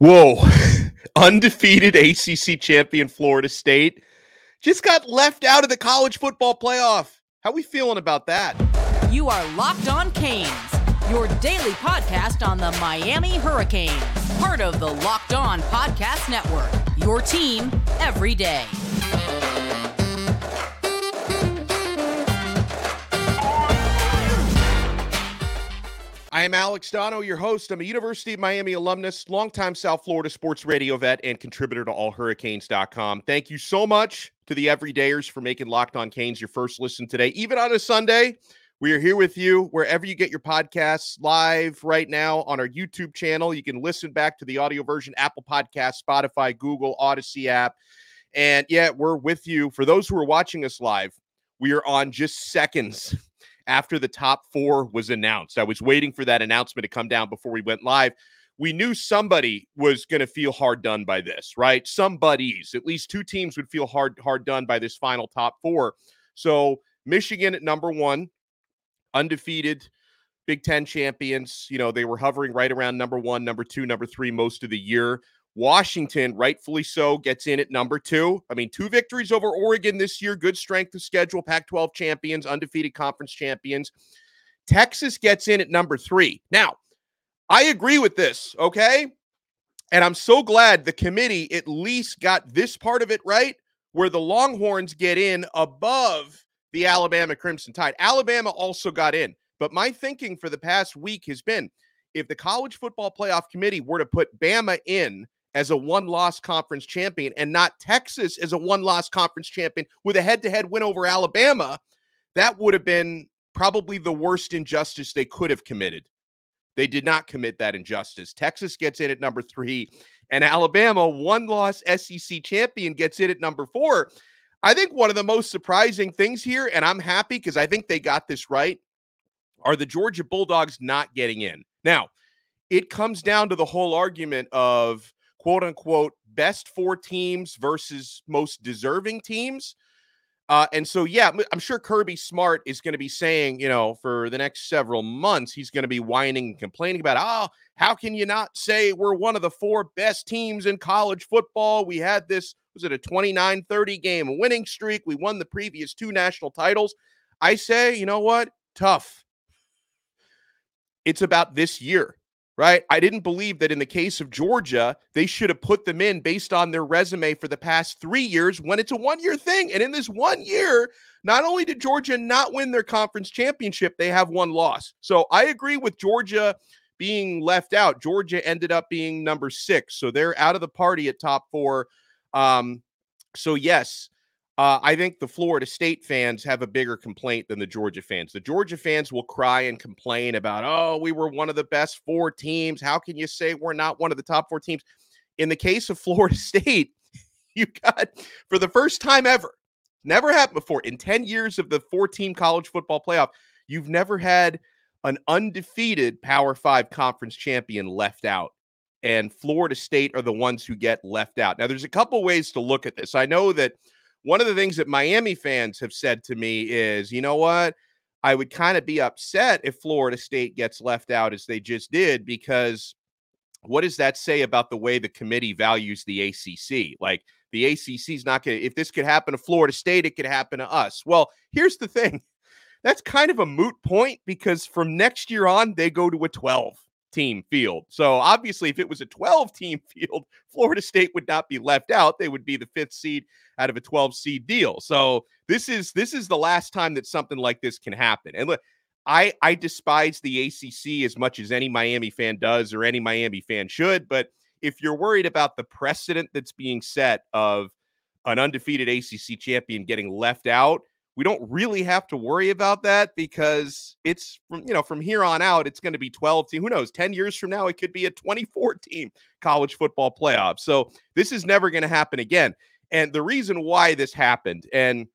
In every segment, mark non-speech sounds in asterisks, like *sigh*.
Whoa. *laughs* Undefeated ACC champion Florida State just got left out of the college football playoff. How we feeling about that? You are Locked On Canes, your daily podcast on the Miami Hurricanes, part of the Locked On Podcast Network. Your team every day. I am Alex Donno, your host. I'm a University of Miami alumnus, longtime South Florida sports radio vet, and contributor to allhurricanes.com. Thank you so much to the everydayers for making Locked On Canes your first listen today. Even on a Sunday, we are here with you wherever you get your podcasts live right now on our YouTube channel. You can listen back to the audio version, Apple Podcast, Spotify, Google, Audacy app. And yeah, we're with you. For those who are watching us live, we are on just seconds after the top four was announced. I was waiting for that announcement to come down before we went live. We knew somebody was going to feel hard done by this, right? Somebody's, at least two teams would feel hard hard done by this final top four. So Michigan at number one, undefeated, Big Ten champions. You know they were hovering right around number one, number two, number three most of the year. Washington, rightfully so, gets in at number two. I mean, two victories over Oregon this year, good strength of schedule, Pac 12 champions, undefeated conference champions. Texas gets in at number three. Now, I agree with this, okay? And I'm so glad the committee at least got this part of it right, where the Longhorns get in above the Alabama Crimson Tide. Alabama also got in. But my thinking for the past week has been if the college football playoff committee were to put Bama in as a one loss conference champion and not Texas as a one loss conference champion with a head to head win over Alabama, that would have been probably the worst injustice they could have committed. They did not commit that injustice. Texas gets in at number three, and Alabama, one loss SEC champion, gets in at number four. I think one of the most surprising things here, and I'm happy because I think they got this right, are the Georgia Bulldogs not getting in. Now, it comes down to the whole argument of quote unquote best four teams versus most deserving teams. Uh, and so, yeah, I'm sure Kirby Smart is going to be saying, you know, for the next several months, he's going to be whining and complaining about, oh, how can you not say we're one of the four best teams in college football? We had this, was it a 29 30 game winning streak? We won the previous two national titles. I say, you know what? Tough. It's about this year right? I didn't believe that in the case of Georgia, they should have put them in based on their resume for the past three years when it's a one year thing. And in this one year, not only did Georgia not win their conference championship, they have one loss. So I agree with Georgia being left out. Georgia ended up being number six. So they're out of the party at top four. Um, so, yes, uh, I think the Florida State fans have a bigger complaint than the Georgia fans. The Georgia fans will cry and complain about, oh, we were one of the best four teams. How can you say we're not one of the top four teams? In the case of *laughs* Florida State, you got for the first time ever, never happened before in 10 years of the four team college football playoff, you've never had an undefeated Power Five conference champion left out. And Florida State are the ones who get left out. Now, there's a couple ways to look at this. I know that one of the things that Miami fans have said to me is, you know what? I would kind of be upset if Florida State gets left out as they just did, because what does that say about the way the committee values the ACC? Like, the ACC is not going to, if this could happen to Florida State, it could happen to us. Well, here's the thing *laughs* that's kind of a moot point because from next year on, they go to a 12 team field. So obviously, if it was a 12 team *laughs* field, Florida State would not be left out. They would be the fifth seed out of a 12 seed deal. So this is this is the last time that something like this can happen. And look, I I despise the ACC as much as any Miami fan does or any Miami fan should, but if you're worried about the precedent that's being set of an undefeated ACC champion getting left out, we don't really have to worry about that because it's from you know from here on out it's going to be 12 team who knows 10 years from now it could be a 24 team college football playoff. So this is never going to happen again. And the reason why this happened and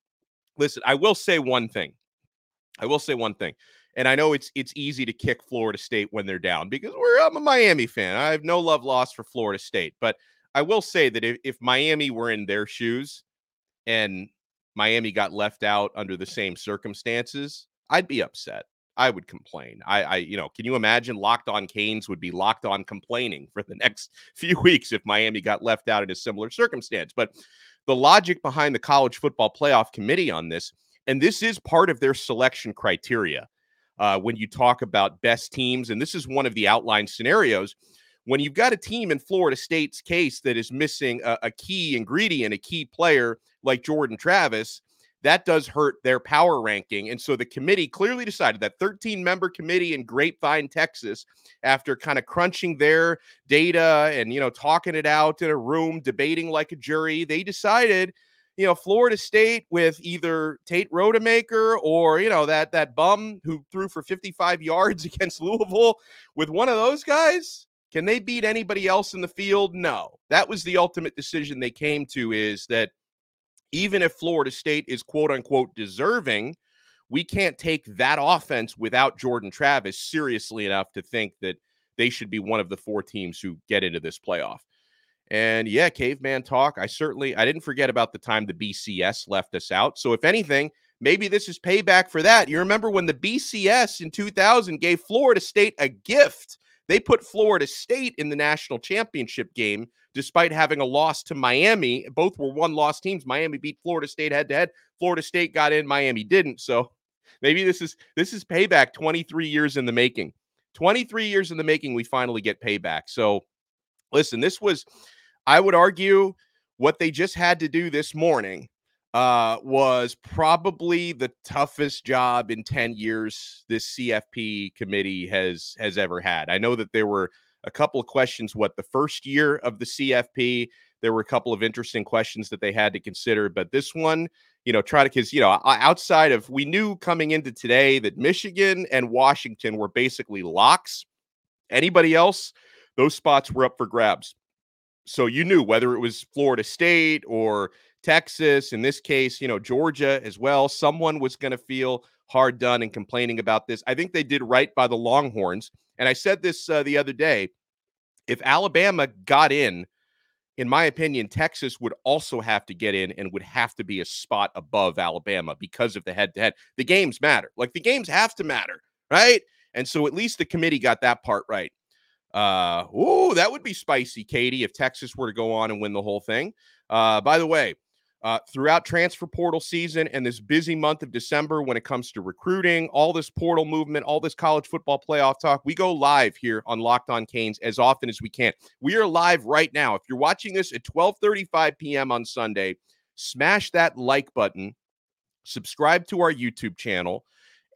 listen i will say one thing. I will say one thing and i know it's it's easy to kick florida state when they're down because we're i'm a miami fan i have no love lost for florida state but i will say that if, if miami were in their shoes and Miami got left out under the same circumstances, I'd be upset. I would complain. I, I, you know, can you imagine locked on Canes would be locked on complaining for the next *laughs* few weeks if Miami got left out in a similar circumstance? But the logic behind the college football playoff committee on this, and this is part of their selection criteria uh, when you talk about best teams, and this is one of the outline scenarios. When you've got a team in Florida State's case that is missing a, a key ingredient, a key player like Jordan Travis, that does hurt their power ranking. And so the committee clearly decided that 13 member committee in Grapevine, Texas, after kind of crunching their data and, you know, talking it out in a room, debating like a jury, they decided, you know, Florida State with either Tate Rodemaker or, you know, that that bum who threw for 55 *laughs* yards against Louisville with one of those guys. Can they beat anybody else in the field? No. That was the ultimate decision they came to is that even if Florida State is quote unquote deserving, we can't take that offense without Jordan Travis seriously enough to think that they should be one of the four teams who get into this playoff. And yeah, caveman talk. I certainly I didn't forget about the time the BCS left us out. So if anything, maybe this is payback for that. You remember when the BCS in 2000 gave Florida State a gift. They put Florida State in the national championship game despite having a loss to Miami. Both were one loss teams. Miami beat Florida State head to head. Florida State got in, Miami didn't. So maybe this is this is payback 23 years in the making. 23 years in the making, we finally get payback. So listen, this was, I would argue, what they just had to do this morning uh, was probably the toughest job in 10 years this CFP committee has has ever had. I know that there were a couple of questions. What the first year of the CFP, there were a couple of interesting questions that they had to consider, but this one, you know, try to because you know outside of we knew coming into today that Michigan and Washington were basically locks. Anybody else, those spots were up for grabs. So you knew whether it was Florida State or Texas, in this case, you know, Georgia as well, someone was going to feel hard done and complaining about this. I think they did right by the Longhorns. And I said this uh, the other day if Alabama got in, in my opinion, Texas would also have to get in and would have to be a spot above Alabama because of the head to head. The games matter. Like the games have to matter, right? And so at least the committee got that part right. Uh, ooh, that would be spicy, Katie, if Texas were to go on and win the whole thing. Uh, by the way, uh, throughout transfer portal season and this busy month of December when it comes to recruiting, all this portal movement, all this college football playoff talk. We go live here on Locked On Canes as often as we can. We are live right now. If you're watching this at 12:35 p.m. on Sunday, smash that like button, subscribe to our YouTube channel,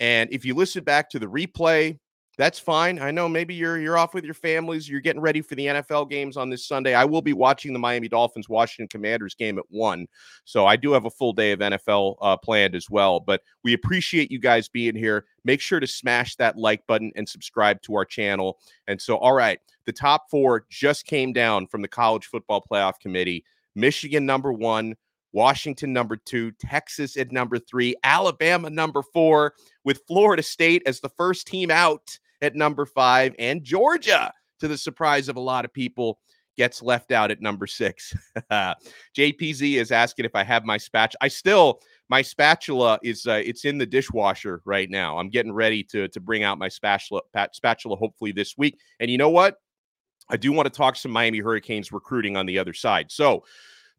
and if you listen back to the replay, that's fine. I know maybe you're you're off with your families, you're getting ready for the NFL games on this Sunday. I will be watching the Miami Dolphins Washington Commanders game at 1. So I do have a full day of NFL uh, planned as well, but we appreciate you guys being here. Make sure to smash that like button and subscribe to our channel. And so all right, the top 4 just came down from the College Football Playoff Committee. Michigan number 1, Washington number two, Texas at number three, Alabama number four, with Florida State as the first team out at number five, and Georgia, to the surprise of a lot of people, gets left out at number six. *laughs* JPZ is asking if I have my spatula. I still my spatula is uh, it's in the dishwasher right now. I'm getting ready to to bring out my spatula spatula hopefully this week. And you know what? I do want to talk some Miami Hurricanes recruiting on the other side. So,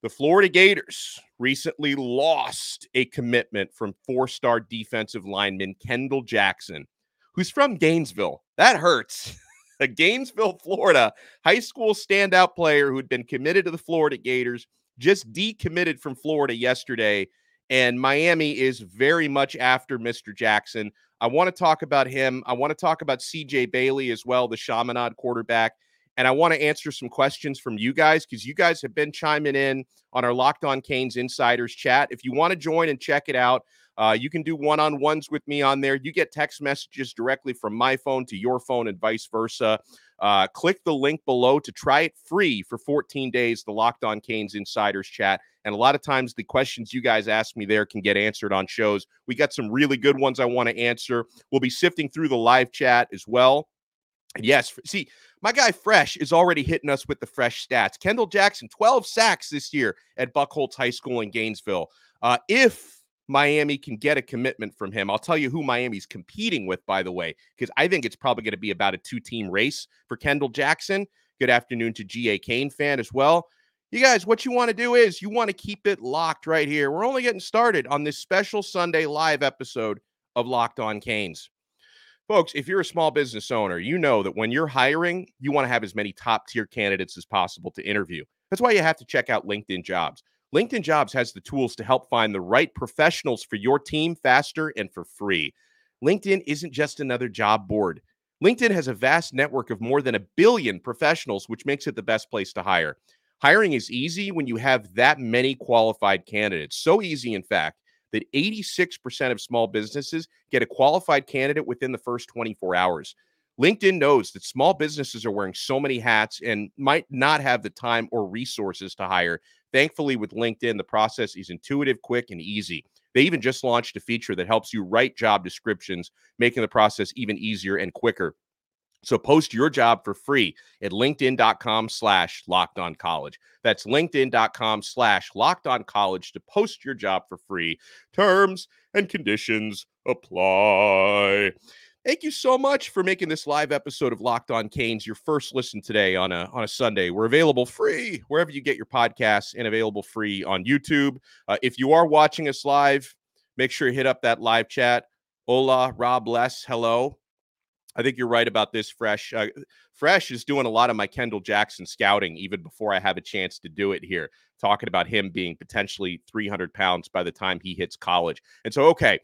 the Florida Gators recently lost a commitment from four-star defensive lineman Kendall Jackson who's from Gainesville. That hurts. *laughs* a Gainesville, Florida high school standout player who had been committed to the Florida Gators just decommitted from Florida yesterday. And Miami is very much after Mr. Jackson. I want to talk about him. I want to talk about CJ Bailey as well, the Chaminade quarterback. And I want to answer some questions from you guys because you guys have been chiming in on our Locked On Canes Insiders chat. If you want to join and check it out, uh, you can do one on ones with me on there. You get text messages directly from my phone to your phone and vice versa. Uh, click the link below to try it free for 14 days, the Locked On Canes Insiders chat. And a lot of times, the questions you guys ask me there can get answered on shows. We got some really good ones I want to answer. We'll be sifting through the live chat as well. And yes, see, my guy Fresh is already hitting us with the fresh stats. Kendall Jackson, 12 sacks this year at Buchholz High School in Gainesville. Uh, if Miami can get a commitment from him. I'll tell you who Miami's competing with, by the way, because I think it's probably going to be about a two team race for Kendall Jackson. Good afternoon to GA Kane fan as well. You guys, what you want to do is you want to keep it locked right here. We're only getting started on this special Sunday live episode of Locked On Canes. Folks, if you're a small business owner, you know that when you're hiring, you want to have as many top tier candidates as possible to interview. That's why you have to check out LinkedIn Jobs. LinkedIn Jobs has the tools to help find the right professionals for your team faster and for free. LinkedIn isn't just another job board. LinkedIn has a vast network of more than a billion professionals, which makes it the best place to hire. Hiring is easy when you have that many qualified candidates. So easy, in fact, that 86% of small businesses get a qualified candidate within the first 24 hours. LinkedIn knows that small businesses are wearing so many hats and might not have the time or resources to hire. Thankfully, with LinkedIn, the process is intuitive, quick, and easy. They even just launched a feature that helps you write job descriptions, making the process even easier and quicker. So post your job for free at linkedin.com slash locked on college. That's linkedin.com slash locked on college to post your job for free. Terms and conditions apply. Thank you so much for making this live episode of Locked On Canes your first listen today on a on a Sunday. We're available free wherever you get your podcasts and available free on YouTube. Uh, if you are watching us live, make sure you hit up that live chat. Hola, Rob Less, hello. I think you're right about this. Fresh, uh, Fresh is doing a lot of my Kendall Jackson scouting even before I have a chance to do it here. Talking about him being potentially 300 pounds by the time he hits college, and so okay,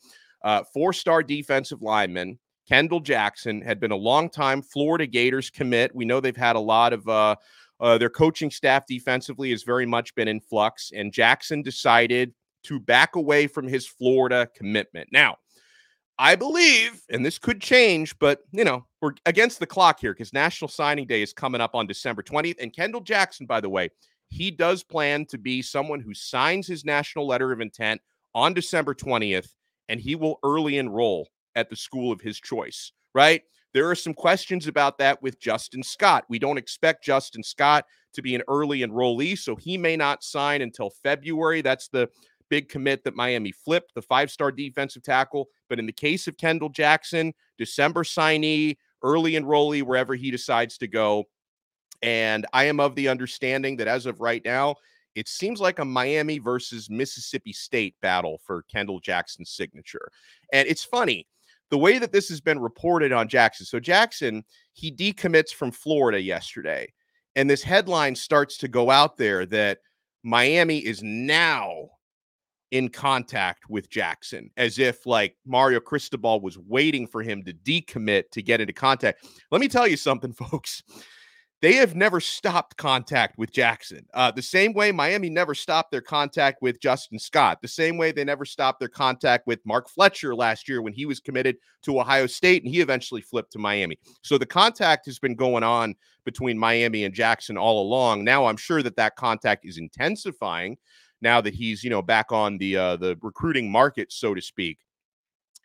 uh, four-star defensive lineman Kendall Jackson had been a long-time Florida Gators commit. We know they've had a lot of uh, uh, their coaching staff defensively has very much been in flux, and Jackson decided to back away from his Florida commitment. Now, I believe, and this could change, but you know, we're against the clock here because National Signing Day is coming up on December 20th. And Kendall Jackson, by the way, he does plan to be someone who signs his national letter of intent on December 20th, and he will early enroll at the school of his choice, right? There are some questions about that with Justin Scott. We don't expect Justin Scott to be an early enrollee, so he may not sign until February. That's the big commit that Miami flipped, the five star defensive tackle. But in the case of Kendall Jackson, December signee, early enrollee, wherever he decides to go. And I am of the understanding that as of right now, it seems like a Miami versus Mississippi State battle for Kendall Jackson's signature. And it's funny the way that this has been reported on Jackson. So, Jackson, he decommits from Florida yesterday. And this headline starts to go out there that Miami is now in contact with Jackson, as if like Mario Cristobal was waiting for him to decommit to get into contact. Let me tell you something, *laughs* folks. They have never stopped contact with Jackson. Uh, the same way Miami never stopped their contact with Justin Scott. The same way they never stopped their contact with Mark Fletcher last year when he was committed to Ohio State and he eventually flipped to Miami. So the contact has been going on between Miami and Jackson all along. Now I'm sure that that contact is intensifying now that he's you know back on the uh, the recruiting market, so to speak.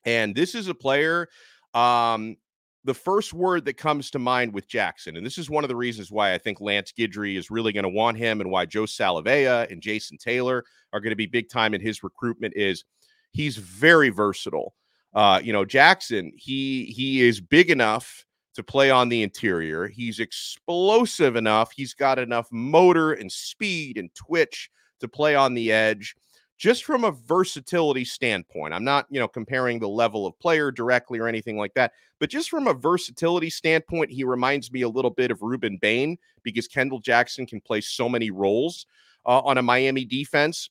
And this is a player. Um, the first word that comes to mind with Jackson, and this is one of the reasons why I think Lance Guidry is really going to want him, and why Joe Salavea and Jason Taylor are going to be big time in his recruitment, is he's very versatile. Uh, you know, Jackson, he he is big enough to play on the interior. He's explosive enough. He's got enough motor and speed and twitch to play on the edge just from a versatility standpoint. I'm not, you know, comparing the level of player directly or anything like that, but just from a versatility standpoint, he reminds me a little bit of Rueben Bain because Kendall Jackson can play so many roles uh, on a Miami defense.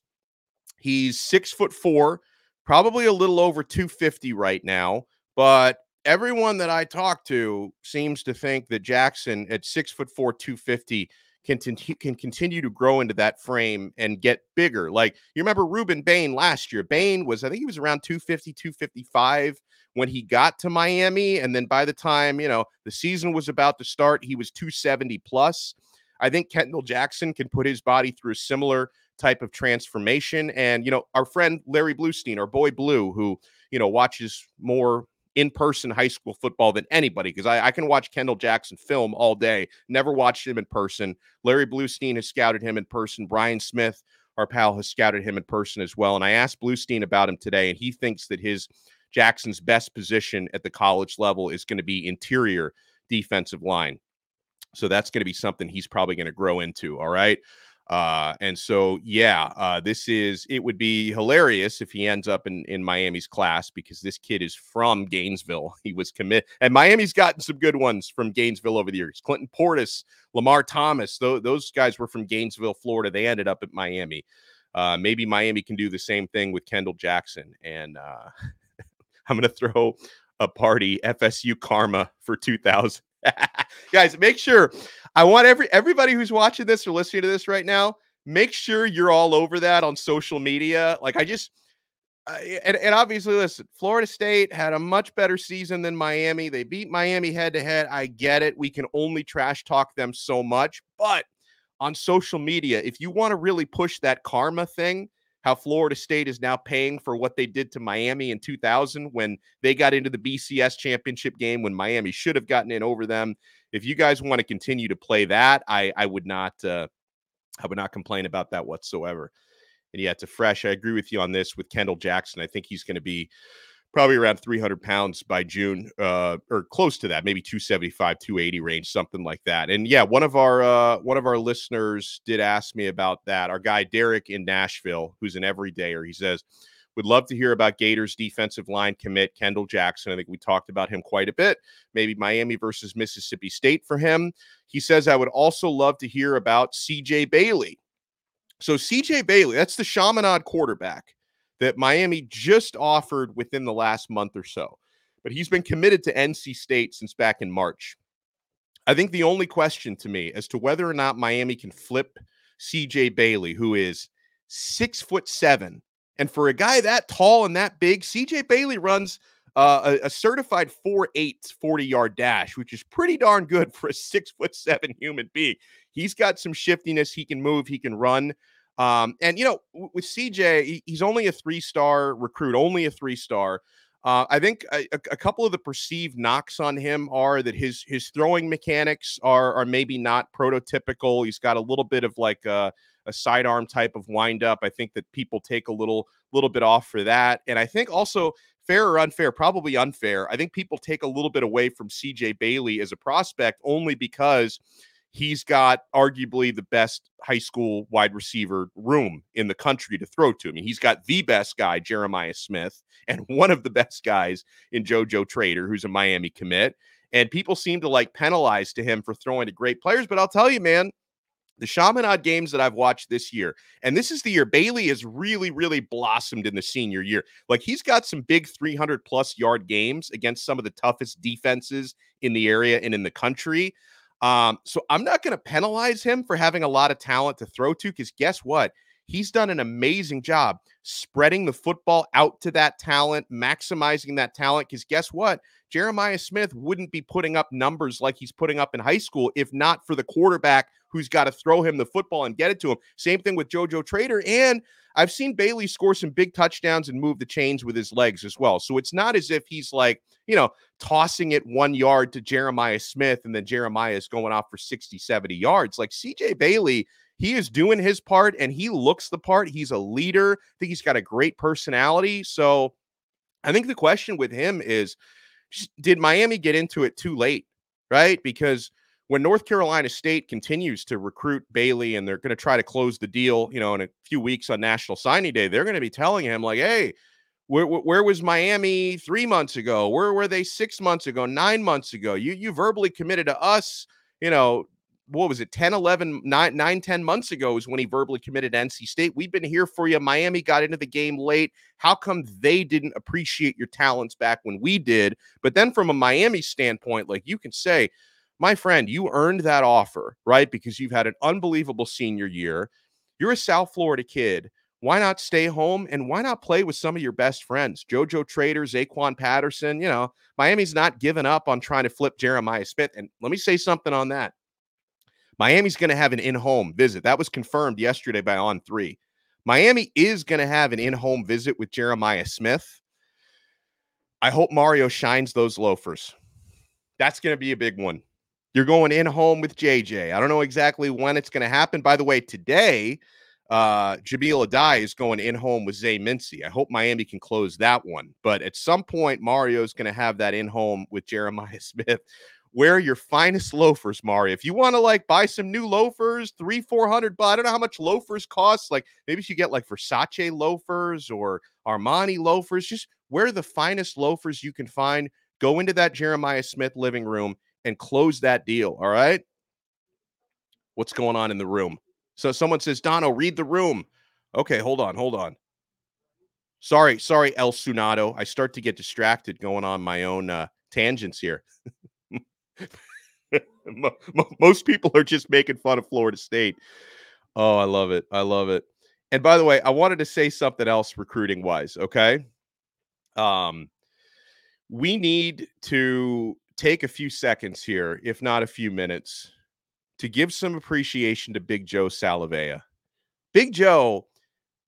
He's six foot four, probably a little over 250 right now, but everyone that I talk to seems to think that Jackson at six foot four, 250 can, can continue to grow into that frame and get bigger. Like you remember Rueben Bain last year. Bain was, I think he was around 250, 255 when he got to Miami. And then by the time, you know, the season was about to start, he was 270 plus. I think Kendall Jackson can put his body through a similar type of transformation. And, you know, our friend Larry Blustein, our boy Blue, who, you know, watches more in person high school football than anybody because I, I, can watch Kendall Jackson film all day. Never watched him in person. Larry Blustein has scouted him in person. Brian Smith our pal has scouted him in person as well. And I asked Blustein about him today, and he thinks that his Jackson's best position at the college level is going to be interior defensive line. So that's going to be something he's probably going to grow into. All right. Uh, and so, yeah, uh, this is it would be hilarious if he ends up in, in Miami's class because this kid is from Gainesville. *laughs* He was commit, and Miami's gotten some good ones from Gainesville over the years. Clinton Portis, Lamar Thomas, th- those guys were from Gainesville, Florida. They ended up at Miami. Uh, maybe Miami can do the same thing with Kendall Jackson. And uh, *laughs* I'm going to throw a party FSU karma for 2000. *laughs* Guys, make sure I want every everybody who's watching this or listening to this right now, make sure you're all over that on social media. Like I just uh, and, and obviously listen, Florida State had a much better season than Miami. They beat Miami head to head. I get it. We can only trash talk them so much, but on social media, if you want to really push that karma thing, how Florida State is now paying for what they did to Miami in 2000 when they got into the BCS championship game when Miami should have gotten in over them. If you guys want to continue to play that, I I would not uh, I would not complain about that whatsoever. And yeah, it's a fresh. I agree with you on this with Kendall Jackson. I think he's going to be probably around 300 pounds by June, uh, or close to that, maybe 275, 280 range, something like that. And yeah, one of our uh, one of our listeners did ask me about that. Our guy Derek in Nashville, who's an everydayer, he says, would love to hear about Gators defensive line commit Kendall Jackson. I think we talked about him quite a bit. Maybe Miami versus Mississippi State for him. He says, I would also love to hear about CJ Bailey. So, CJ Bailey, that's the Chaminade quarterback that Miami just offered within the last month or so. But he's been committed to NC State since back in March. I think the only question to me as to whether or not Miami can flip CJ Bailey, who is six foot seven, and for a guy that tall and that big, CJ Bailey runs uh, a, a, certified 4'8 40 yard dash, which is pretty darn good for a six foot seven human being. He's got some shiftiness. He can move, he can run. Um, and you know, with CJ, he's only a three-star recruit, only a three-star. Uh, I think a, a, couple of the perceived knocks on him are that his his throwing mechanics are are maybe not prototypical. He's got a little bit of like a, a sidearm type of windup. I think that people take a little little bit off for that, and I think also fair or unfair, probably unfair. I think people take a little bit away from CJ Bailey as a prospect only because he's got arguably the best high school wide receiver room in the country to throw to. I mean, he's got the best guy, Jeremiah Smith, and *laughs* one of the best guys in JoJo Trader, who's a Miami commit. And people seem to like penalize to him for throwing to great players. But I'll tell you, man, the Chaminade games that I've watched this year, and this is the year Bailey has really, really blossomed in the senior year. Like he's got some big 300 plus yard games against some of the toughest defenses in the area and in the country. Um, so I'm not going to penalize him for having a lot of talent to throw to because guess what? He's done an amazing job spreading the football out to that talent, maximizing that talent. Because guess what? Jeremiah Smith wouldn't be putting up numbers like he's putting up in high school if not for the quarterback who's got to throw him the football and get it to him. Same thing with JoJo Trader. And I've seen Bailey score some big touchdowns and move the chains with his legs as well. So it's not as if he's like, you know, tossing it one yard to Jeremiah Smith and then Jeremiah is going off for 60, 70 yards. Like CJ Bailey, he is doing his part and he looks the part. He's a leader. I think he's got a great personality. So I think the question with him is did Miami get into it too late? Right? Because when North Carolina State continues to recruit Bailey and they're going to try to close the deal, you know, in a few weeks on National Signing Day, they're going to be telling him, like, hey, where, where was Miami three months ago? Where were they six months ago, nine months ago? You, you verbally committed to us, you know, what was it 10 11 9, 9 10 months ago is when he verbally committed nc state we've been here for you miami got into the game late how come they didn't appreciate your talents back when we did but then from a miami standpoint like you can say my friend, you earned that offer, right? Because you've had an unbelievable senior year. You're a South Florida kid. Why not stay home and why not play with some of your best friends? JoJo Trader, Zaquan Patterson. You know, Miami's not giving up on trying to flip Jeremiah Smith. And let me say something on that. Miami's going to have an in home visit. That was confirmed yesterday by On Three. Miami is going to have an in home visit with Jeremiah Smith. I hope Mario shines those loafers. That's going to be a big one. You're going in home with JJ. I don't know exactly when it's going to happen. By the way, today, uh, Addae is going in home with Zay Mincy. I hope Miami can close that one. But at some point, Mario's going to have that in home with Jeremiah *laughs* Smith. Wear your finest loafers, Mario. If you want to like buy some new loafers, three, four hundred, but I don't know how much loafers cost. Like maybe you get like Versace loafers or Armani loafers. Just wear the finest loafers you can find. Go into that Jeremiah Smith living room and close that deal. All right. What's going on in the room? So someone says, Donno, read the room. Okay, hold on, hold on. Sorry, sorry, El Sunado. I start to get distracted going on my own uh, tangents here. *laughs* Most people are just making fun of Florida State. Oh, I love it. I love it. And by the way, I wanted to say something else recruiting wise, okay? Um we need to take a few seconds here, if not a few minutes, to give some appreciation to Big Joe Salavea. Big Joe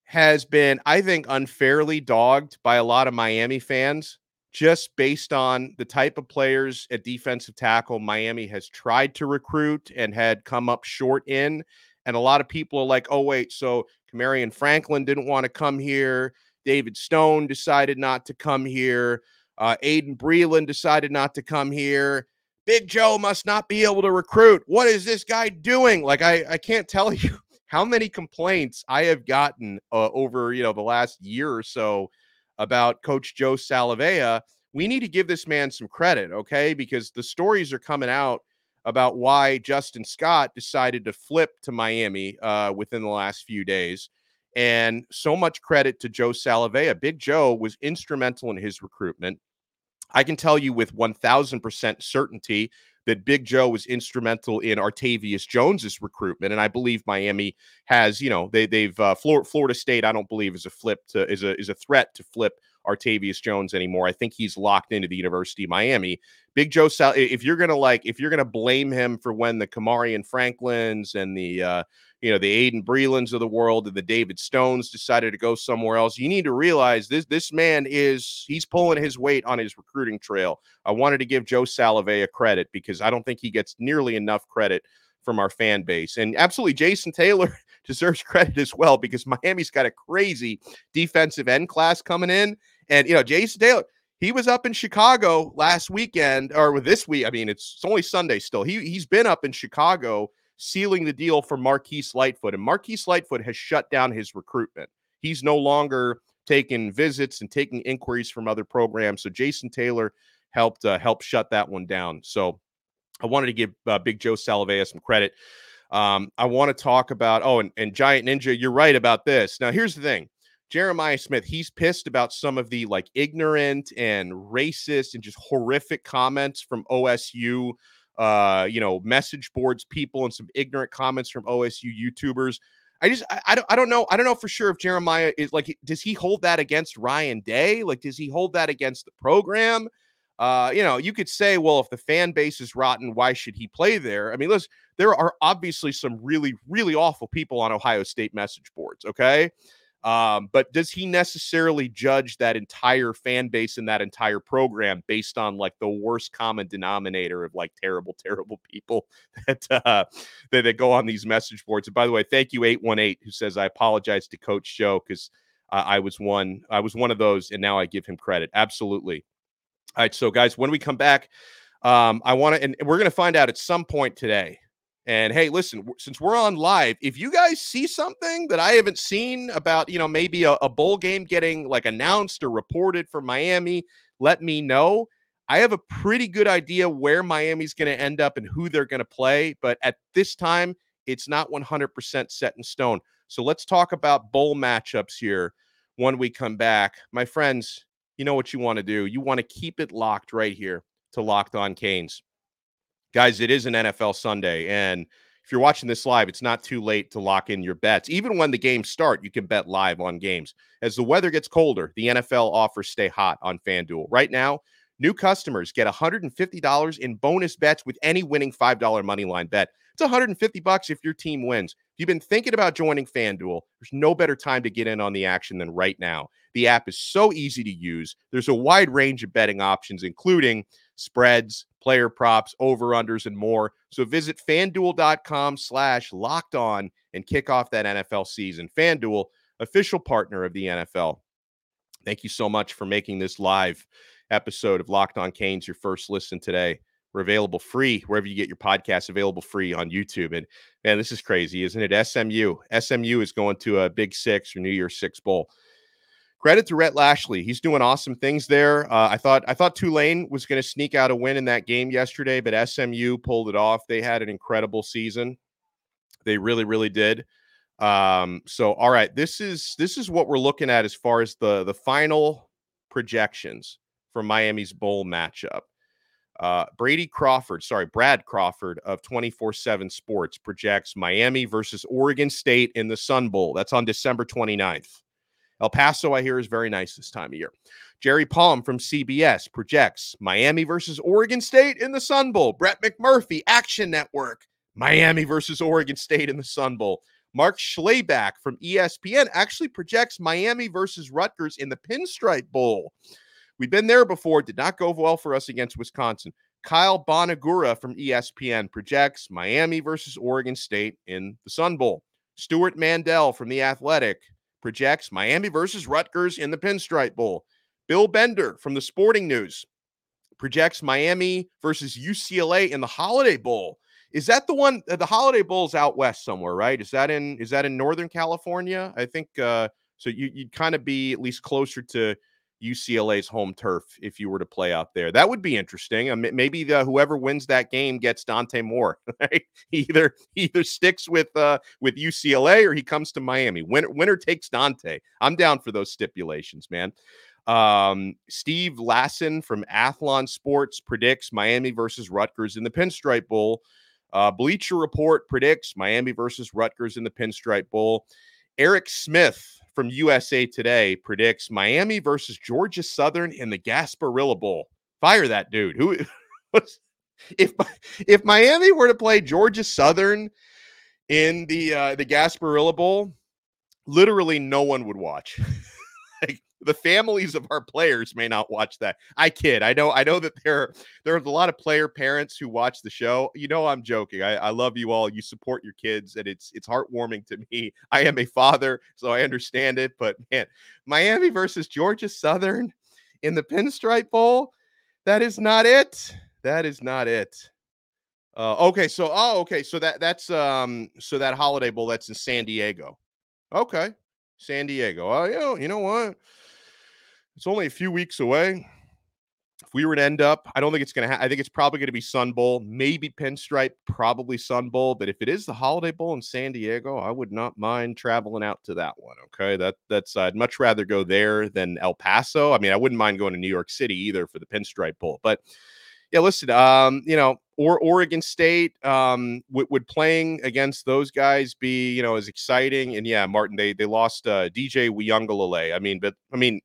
has been, I think, unfairly dogged by a lot of Miami fans just based on the type of players at defensive tackle Miami has tried to recruit and had come up short in. And a lot of people are like, oh, wait, so Kamarion Franklin didn't want to come here. David Stone decided not to come here. Uh, Aiden Breland decided not to come here. Big Joe must not be able to recruit. What is this guy doing? Like, I, I can't tell *laughs* you how many complaints I have gotten uh, over, you know, the last year or so about Coach Joe Salavea. We need to give this man some credit, okay? Because the stories are coming out about why Justin Scott decided to flip to Miami uh, within the last few days. And so much credit to Joe Salavea. Big Joe was instrumental in his recruitment. I can tell you with 1000% certainty that Big Joe was instrumental in Artavius Jones's recruitment, and I believe Miami has, you know, they they've uh, Florida, State. I don't believe is a flip to is a is a threat to flip Artavius Jones anymore. I think he's locked into the University of Miami. Big Joe, Sal, if you're gonna like, if you're gonna blame him for when the Kamarion Franklins and the uh, you know, the Aiden Brelands of the world and the David Stones decided to go somewhere else. You need to realize this this man is he's pulling his weight on his recruiting trail. I wanted to give Joe Salavea credit because I don't think he gets nearly enough credit from our fan base. And absolutely, Jason Taylor *laughs* deserves credit as well because Miami's got a crazy defensive end class coming in. And you know, Jason Taylor, he was up in Chicago last weekend or this week. I mean, it's, it's only Sunday still. He he's been up in Chicago sealing the deal for Marquise Lightfoot. And Marquise Lightfoot has shut down his recruitment. He's no longer taking visits and taking inquiries from other programs. So Jason Taylor helped uh, help shut that one down. So I wanted to give uh, Big Joe Salavea some credit. Um, I want to talk about oh, and, and Giant Ninja, you're right about this. Now here's the thing. Jeremiah Smith, he's pissed about some of the like ignorant and racist and just horrific comments from OSU uh, you know, message boards people and some ignorant comments from OSU YouTubers. I just I, I, don't I don't know I don't know for sure if Jeremiah is like does he hold that against Ryan Day? Like does he hold that against the program? Uh you know you could say well if the fan base is rotten why should he play there? I mean listen there are obviously some really really awful people on Ohio State message boards okay um, but does he necessarily judge that entire fan base and that entire program based on like the worst common denominator of like terrible, *laughs* terrible people that uh, that, that go on these message boards? And by the way, thank you, 818, who says I apologize to Coach Joe because uh, I was one, I was one of those, and now I give him credit. Absolutely. All right, so guys, when we come back, um, I want to, and we're going to find out at some point today and hey, listen, since we're on live, if you guys see something that I haven't seen about, you know, maybe a, a bowl game getting like announced or reported for Miami, let me know. I have a pretty good idea where Miami's going to end up and who they're going to play. But at this time, it's not 100% set in stone. So let's talk about bowl matchups here when we come back. My friends, you know what you want to do. You want to keep it locked right here to Locked On Canes guys, it is an NFL Sunday. And if you're watching this live, it's not too late to lock in your bets. Even when the games start, you can bet live on games. As the weather gets colder, the NFL offers stay hot on FanDuel. Right now, new customers get $150 in bonus bets with any winning $5 money line bet. It's 150 bucks if your team wins. If you've been thinking about joining FanDuel, there's no better time to get in on the action than right now. The app is so easy to use. There's a wide range of betting options, including spreads, player props, over-unders, and more. So visit fanduel.com slash locked on and kick off that NFL season. FanDuel, official partner of the NFL. Thank you so much for making this live episode of Locked On Canes your first listen today. We're available free wherever you get your podcasts, available free on YouTube. And man, this is crazy, isn't it? SMU. SMU is going to a Big Six or New Year's Six Bowl. Credit to Rhett Lashlee. He's doing awesome things there. Uh, I thought I thought Tulane was going to sneak out a win in that game yesterday, but SMU pulled it off. They had an incredible season. They really, really did. Um, so all right, this is this is what we're looking at as far as the the final projections for Miami's bowl matchup. Uh, Brady Crawford, sorry, Brad Crawford of 24 7 Sports projects Miami versus Oregon State in the Sun Bowl. That's on December 29th. El Paso, I hear, is very nice this time of year. Jerry Palm from CBS projects Miami versus Oregon State in the Sun Bowl. Brett McMurphy, Action Network, Miami versus Oregon State in the Sun Bowl. Mark Schlabach from ESPN actually projects Miami versus Rutgers in the Pinstripe Bowl. We've been there before, did not go well for us against Wisconsin. Kyle Bonagura from ESPN projects Miami versus Oregon State in the Sun Bowl. Stewart Mandel from The Athletic projects Miami versus Rutgers in the Pinstripe Bowl. Bill Bender from the Sporting News projects Miami versus UCLA in the Holiday Bowl. Is that the one? Uh, the Holiday Bowl's out west somewhere, right? Is that in? Is that in Northern California? I think uh, so. You, you'd kind of be at least closer to UCLA's home turf if you were to play out there. That would be interesting. I mean, maybe the, whoever wins that game gets Dante Moore. *laughs* Right? He either he either sticks with uh, with UCLA or he comes to Miami. Winner winner takes Dante. I'm down for those stipulations, man. Um, Steve Lassan from Athlon Sports predicts Miami versus Rutgers in the Pinstripe Bowl. Uh, Bleacher Report predicts Miami versus Rutgers in the Pinstripe Bowl. Erick Smith from USA Today predicts Miami versus Georgia Southern in the Gasparilla Bowl. Fire that dude. Who *laughs* if if Miami were to play Georgia Southern in the uh, the Gasparilla Bowl, literally no one would watch. *laughs* the families of our players may not watch that. I kid. I know. I know that there there's a lot of player parents who watch the show. You know, I'm joking. I, I love you all. You support your kids, and it's it's heartwarming to me. *laughs* I am a father, so I understand it. But man, Miami versus Georgia Southern in the Pinstripe Bowl. That is not it. That is not it. Uh, okay, so oh, okay, so that that's um, so that Holiday Bowl that's in San Diego. Okay, San Diego. Oh, you know, you know what? It's only a few weeks away. If we were to end up, I don't think it's going to. I think it's probably going to be Sun Bowl, maybe Pinstripe, probably Sun Bowl. But if it is the Holiday Bowl in San Diego, I would not mind traveling out to that one. Okay, that that's. I'd much rather go there than El Paso. I mean, I wouldn't mind going to New York City either for the Pinstripe Bowl. But yeah, listen, um, you know, or Oregon State, um, would, would playing against those guys be, you know, as exciting? And yeah, Martin, they they lost uh, DJ Uiagalelei. I mean, but I mean,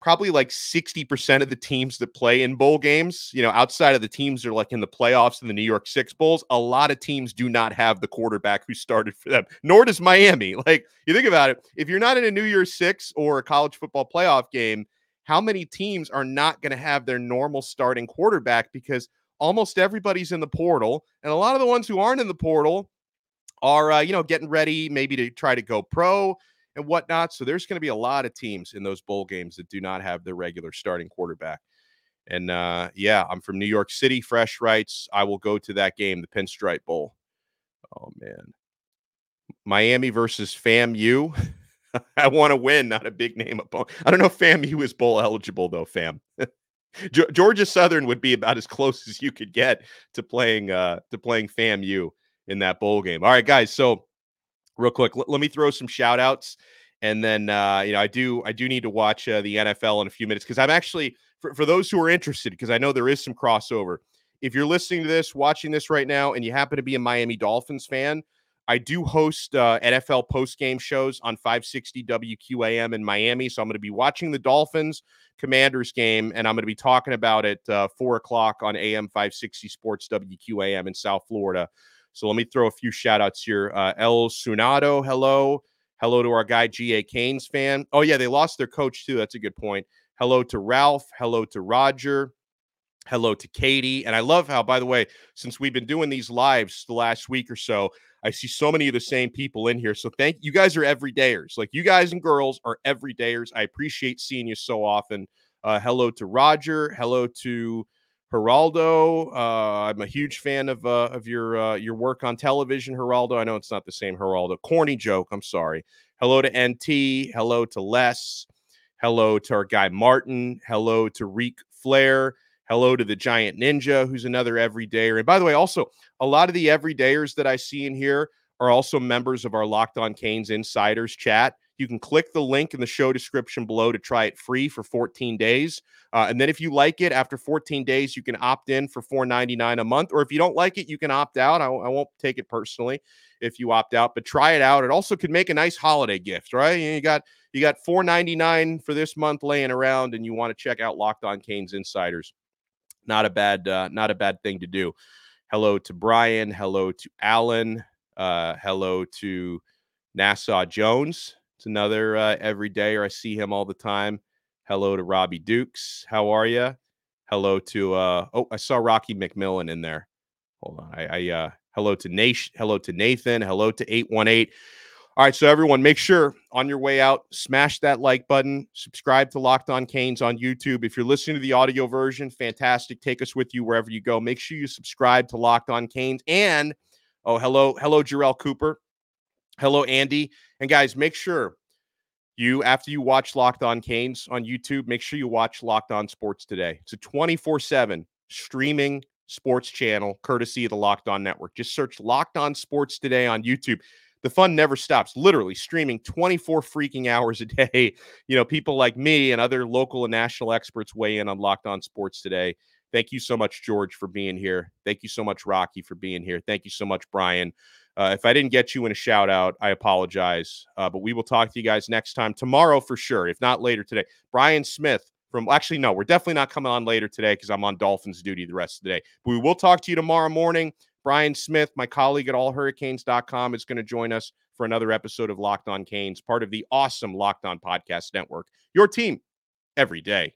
probably like 60% of the teams that play in bowl games, you know, outside of the teams that are like in the playoffs and the New York Six Bowls, a lot of teams do not have the quarterback who started for them, nor does Miami. *laughs* Like, you think about it, if you're not in a New Year's Six or a college football playoff game, how many teams are not going to have their normal starting quarterback because almost everybody's in the portal, and a lot of the ones who aren't in the portal are, uh, you know, getting ready maybe to try to go pro and whatnot. So there's going to be a lot of teams in those bowl games that do not have their regular starting quarterback. And uh, yeah, I'm from New York City. Fresh writes. I will go to that game, the Pinstripe Bowl. Oh man, Miami versus FAMU. *laughs* I want to win, not a big name opponent. I don't know if FAMU is bowl eligible though. Fam, *laughs* Georgia Southern would be about as close as you could get to playing uh, to playing FAMU in that bowl game. All right, guys. So real quick, l- let me throw some shout outs. And then, uh, you know, I do, I do need to watch uh, the NFL in a few minutes because I'm actually, for, for those who are interested, because I know there is some crossover. If you're listening to this, watching this right now, and you happen to be a Miami Dolphins fan, I do host uh, NFL post game shows on 560 WQAM in Miami. So I'm going to be watching the Dolphins Commanders game, and I'm going to be talking about it uh, four o'clock on AM 560 Sports WQAM in South Florida. So let me throw a few shout outs here. Uh, El Sunado, hello. Hello to our guy, G.A. Canes fan. Oh, yeah, they lost their coach too. That's a good point. Hello to Ralph. Hello to Roger. Hello to Katie. And I love how, by the way, since we've been doing these lives the last week or so, I see so many of the same people in here. So thank you guys are everydayers. Like you guys and girls are everydayers. I appreciate seeing you so often. Uh, hello to Roger. Hello to Geraldo. Uh, I'm a huge fan of uh, of your uh, your work on television, Geraldo. I know it's not the same Geraldo. Corny joke. I'm sorry. Hello to NT. Hello to Les. Hello to our guy Martin. Hello to Reek Flair. Hello to the Giant Ninja, who's another everydayer. And by the way, also a lot of the everydayers that I see in here are also members of our Locked On Canes Insiders chat. You can click the link in the show description below to try it free for 14 days. Uh, and then if you like it after 14 days, you can opt in for $4.99 a month. Or if you don't like it, you can opt out. I, I won't take it personally if you opt out, but try it out. It also could make a nice holiday gift, right? You got you got $4.99 for this month laying around, and you want to check out Locked On Canes Insiders not a bad uh, not a bad thing to do. Hello to Brian. Hello to Alan. Uh, hello to Nassau Jones. It's another uh, everydayer. I see him all the time. Hello to Robbie Dukes. How are you? Hello to uh, oh, I saw Rocky McMillan in there. Hold on. I, I uh, hello to Nation. Hello to Nathan. Hello to eight one eight. All right, so everyone, make sure on your way out, smash that like button, subscribe to Locked On Canes on YouTube. If you're listening to the audio version, fantastic. Take us with you wherever you go. Make sure you subscribe to Locked On Canes. And oh, hello, hello, Jarrell Cooper. Hello, Andy. And guys, make sure you, after you watch Locked On Canes on YouTube, make sure you watch Locked On Sports today. It's a 24-7 streaming sports channel, courtesy of the Locked On Network. Just search Locked On Sports today on YouTube the fun never stops literally streaming 24 freaking hours a *laughs* day you know people like me and other local and national experts weigh in on locked on sports today thank you so much george for being here thank you so much rocky for being here thank you so much brian uh, if i didn't get you in a shout out i apologize uh, but we will talk to you guys next time tomorrow for sure if not later today brian smith from actually no we're definitely not coming on later today because i'm on dolphins duty the rest of the day but we will talk to you tomorrow morning Brian Smith, my colleague at allhurricanes.com, is going to join us for another episode of Locked On Canes, part of the awesome Locked On Podcast Network. Your team every day.